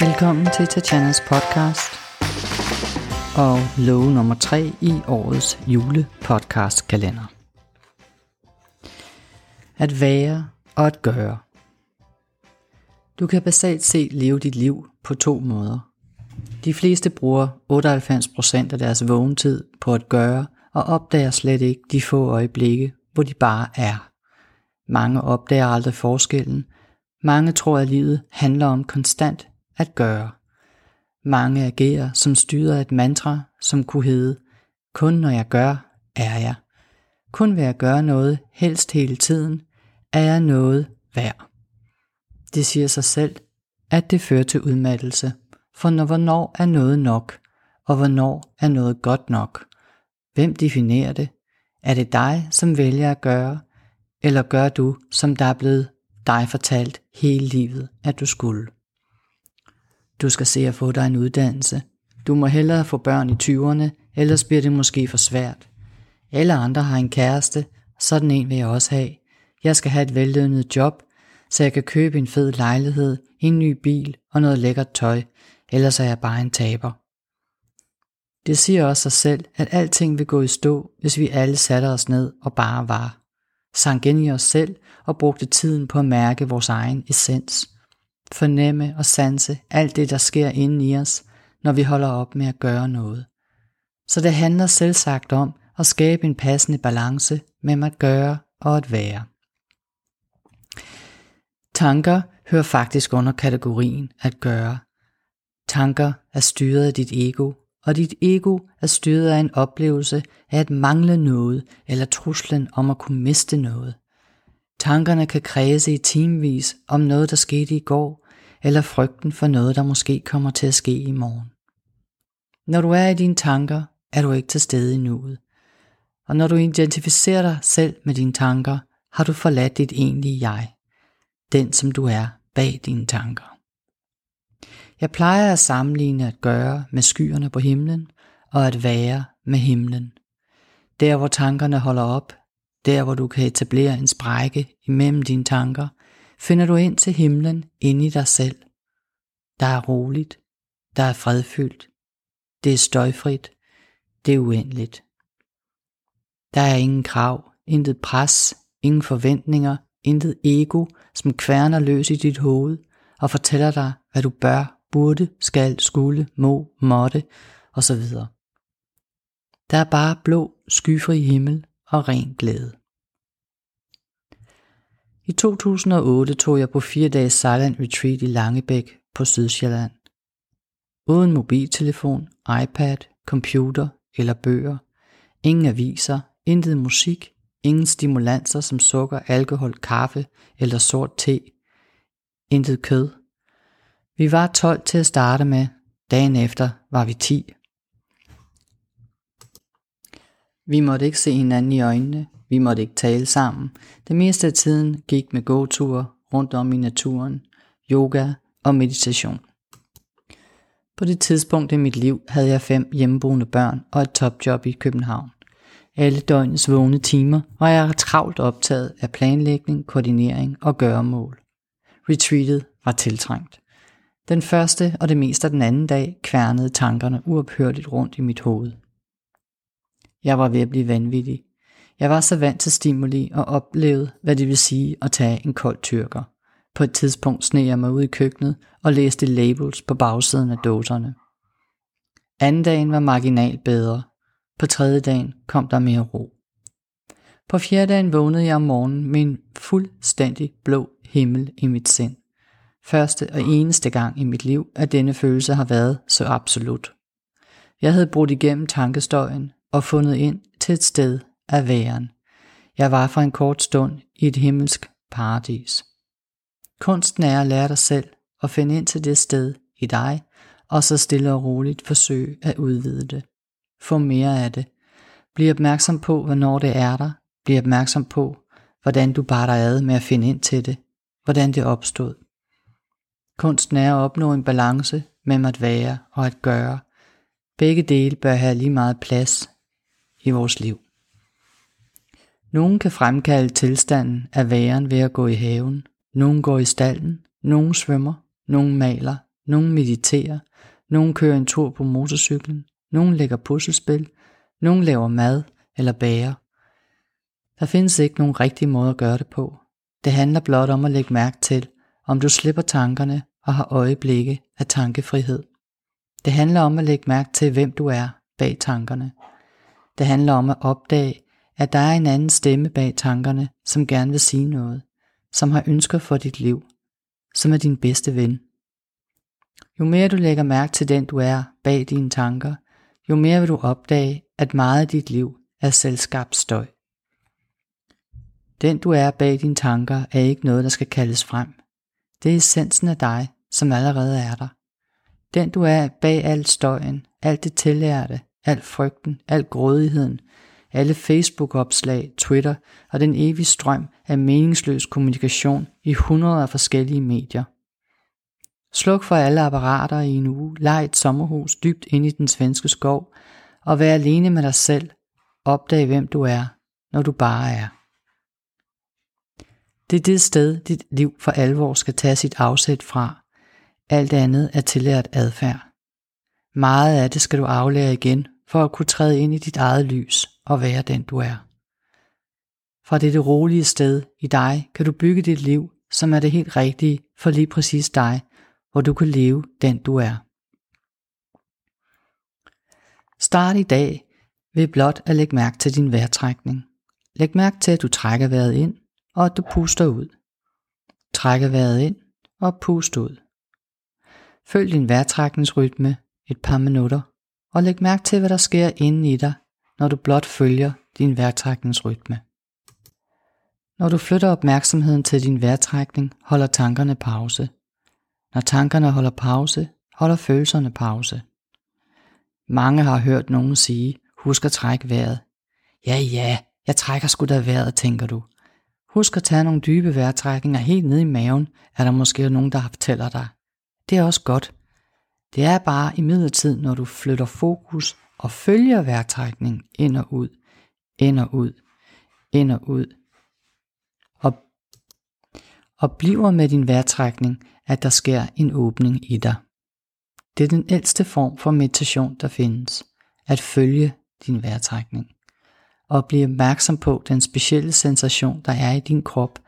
Velkommen til Tatjanas podcast og lov nummer 3 i årets julepodcastkalender. At være og at gøre. Du kan basalt set leve dit liv på to måder. De fleste bruger 98% af deres vågentid på at gøre og opdager slet ikke de få øjeblikke, hvor de bare er. Mange opdager aldrig forskellen. Mange tror, at livet handler om konstant at gøre. Mange agerer som styret af et mantra, som kunne hedde, kun når jeg gør, er jeg. Kun ved at gøre noget, helst hele tiden, er jeg noget værd. Det siger sig selv, at det fører til udmattelse, for når hvornår er noget nok, og hvornår er noget godt nok. Hvem definerer det? Er det dig, som vælger at gøre, eller gør du, som der er blevet dig fortalt hele livet, at du skulle? Du skal se at få dig en uddannelse. Du må hellere få børn i 20'erne, ellers bliver det måske for svært. Alle andre har en kæreste, sådan en vil jeg også have. Jeg skal have et vellønnet job, så jeg kan købe en fed lejlighed, en ny bil og noget lækkert tøj, ellers er jeg bare en taber. Det siger også sig selv, at alting vil gå i stå, hvis vi alle satte os ned og bare var. Sank ind i os selv og brugte tiden på at mærke vores egen essens – fornemme og sanse alt det, der sker inde i os, når vi holder op med at gøre noget. Så det handler selvsagt om at skabe en passende balance mellem at gøre og at være. Tanker hører faktisk under kategorien at gøre. Tanker er styret af dit ego, og dit ego er styret af en oplevelse af at mangle noget eller truslen om at kunne miste noget. Tankerne kan kredse i timevis om noget, der skete i går, eller frygten for noget, der måske kommer til at ske i morgen. Når du er i dine tanker, er du ikke til stede i nuet. Og når du identificerer dig selv med dine tanker, har du forladt dit egentlige jeg, den som du er bag dine tanker. Jeg plejer at sammenligne at gøre med skyerne på himlen og at være med himlen. Der hvor tankerne holder op, der hvor du kan etablere en sprække imellem dine tanker, finder du ind til himlen inde i dig selv. Der er roligt, der er fredfyldt, det er støjfrit, det er uendeligt. Der er ingen krav, intet pres, ingen forventninger, intet ego, som kværner løs i dit hoved og fortæller dig, hvad du bør, burde, skal, skulle, må, måtte osv. Der er bare blå, skyfri himmel og ren glæde. I 2008 tog jeg på fire dages silent retreat i Langebæk på Sydsjælland. Uden mobiltelefon, iPad, computer eller bøger. Ingen aviser, intet musik, ingen stimulanser som sukker, alkohol, kaffe eller sort te. Intet kød. Vi var 12 til at starte med, dagen efter var vi 10. Vi måtte ikke se hinanden i øjnene, vi måtte ikke tale sammen. Det meste af tiden gik med gåture rundt om i naturen, yoga og meditation. På det tidspunkt i mit liv havde jeg fem hjemmeboende børn og et topjob i København. Alle døgnets vågne timer var jeg travlt optaget af planlægning, koordinering og gøremål. Retreatet var tiltrængt. Den første og det meste af den anden dag kværnede tankerne uophørligt rundt i mit hoved. Jeg var ved at blive vanvittig. Jeg var så vant til stimuli og oplevede, hvad det vil sige at tage en kold tyrker. På et tidspunkt sneg jeg mig ud i køkkenet og læste labels på bagsiden af dåserne. Anden dagen var marginalt bedre. På tredje dagen kom der mere ro. På fjerde dagen vågnede jeg om morgenen med en fuldstændig blå himmel i mit sind. Første og eneste gang i mit liv, at denne følelse har været så absolut. Jeg havde brudt igennem tankestøjen og fundet ind til et sted af væren. Jeg var for en kort stund i et himmelsk paradis. Kunsten er at lære dig selv og finde ind til det sted i dig, og så stille og roligt forsøge at udvide det. Få mere af det. Bliv opmærksom på, hvornår det er der. Bliv opmærksom på, hvordan du bare dig ad med at finde ind til det. Hvordan det opstod. Kunsten er at opnå en balance mellem at være og at gøre. Begge dele bør have lige meget plads i vores liv. Nogen kan fremkalde tilstanden af væren ved at gå i haven, nogen går i stallen, nogen svømmer, nogen maler, Nogen mediterer. Nogen kører en tur på motorcyklen. Nogen lægger puslespil. Nogen laver mad eller bager. Der findes ikke nogen rigtig måde at gøre det på. Det handler blot om at lægge mærke til, om du slipper tankerne og har øjeblikke af tankefrihed. Det handler om at lægge mærke til, hvem du er bag tankerne. Det handler om at opdage, at der er en anden stemme bag tankerne, som gerne vil sige noget, som har ønsker for dit liv, som er din bedste ven. Jo mere du lægger mærke til den du er bag dine tanker, jo mere vil du opdage, at meget af dit liv er selskabt støj. Den du er bag dine tanker er ikke noget, der skal kaldes frem. Det er essensen af dig, som allerede er der. Den du er bag al støjen, alt det tillærte, al frygten, al grådigheden, alle Facebook-opslag, Twitter og den evige strøm af meningsløs kommunikation i hundreder af forskellige medier. Sluk for alle apparater i en uge, leg et sommerhus dybt ind i den svenske skov og vær alene med dig selv. Opdag hvem du er, når du bare er. Det er det sted, dit liv for alvor skal tage sit afsæt fra. Alt andet er tillært adfærd. Meget af det skal du aflære igen, for at kunne træde ind i dit eget lys og være den du er. Fra dette rolige sted i dig kan du bygge dit liv, som er det helt rigtige for lige præcis dig, hvor du kan leve den du er. Start i dag ved blot at lægge mærke til din vejrtrækning. Læg mærke til, at du trækker vejret ind, og at du puster ud. Trækker vejret ind og pust ud. Følg din vejrtrækningsrytme et par minutter, og læg mærke til, hvad der sker inde i dig, når du blot følger din vejrtrækningsrytme. Når du flytter opmærksomheden til din vejrtrækning, holder tankerne pause. Når tankerne holder pause, holder følelserne pause. Mange har hørt nogen sige, husk at trække vejret. Ja, ja, jeg trækker sgu da vejret, tænker du. Husk at tage nogle dybe vejrtrækninger helt ned i maven, er der måske nogen, der fortæller dig. Det er også godt. Det er bare i midlertid, når du flytter fokus og følger vejrtrækning ind og ud, ind og ud, ind og ud, og, og bliver med din vejrtrækning, at der sker en åbning i dig. Det er den ældste form for meditation, der findes, at følge din vejrtrækning og blive opmærksom på den specielle sensation, der er i din krop,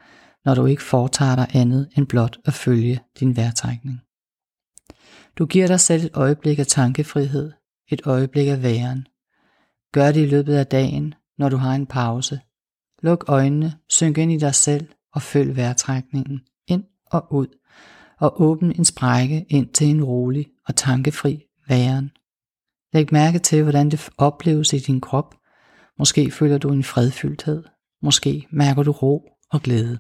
når du ikke foretager dig andet end blot at følge din vejrtrækning. Du giver dig selv et øjeblik af tankefrihed, et øjeblik af væren. Gør det i løbet af dagen, når du har en pause. Luk øjnene, synk ind i dig selv og følg vejrtrækningen ind og ud, og åbn en sprække ind til en rolig og tankefri væren. Læg mærke til, hvordan det opleves i din krop, Måske føler du en fredfyldthed. Måske mærker du ro og glæde.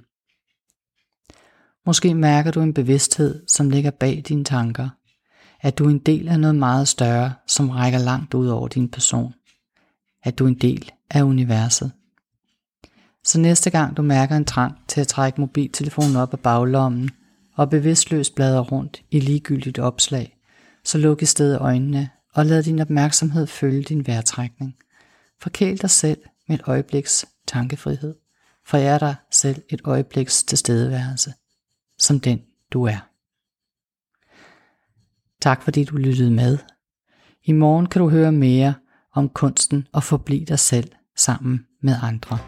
Måske mærker du en bevidsthed, som ligger bag dine tanker. At du er en del af noget meget større, som rækker langt ud over din person. At du er en del af universet. Så næste gang du mærker en trang til at trække mobiltelefonen op af baglommen og bevidstløst bladre rundt i ligegyldigt opslag, så luk i stedet øjnene og lad din opmærksomhed følge din vejrtrækning. Forkæl dig selv med et øjebliks tankefrihed. Forær dig selv et øjebliks tilstedeværelse, som den du er. Tak fordi du lyttede med. I morgen kan du høre mere om kunsten at forblive dig selv sammen med andre.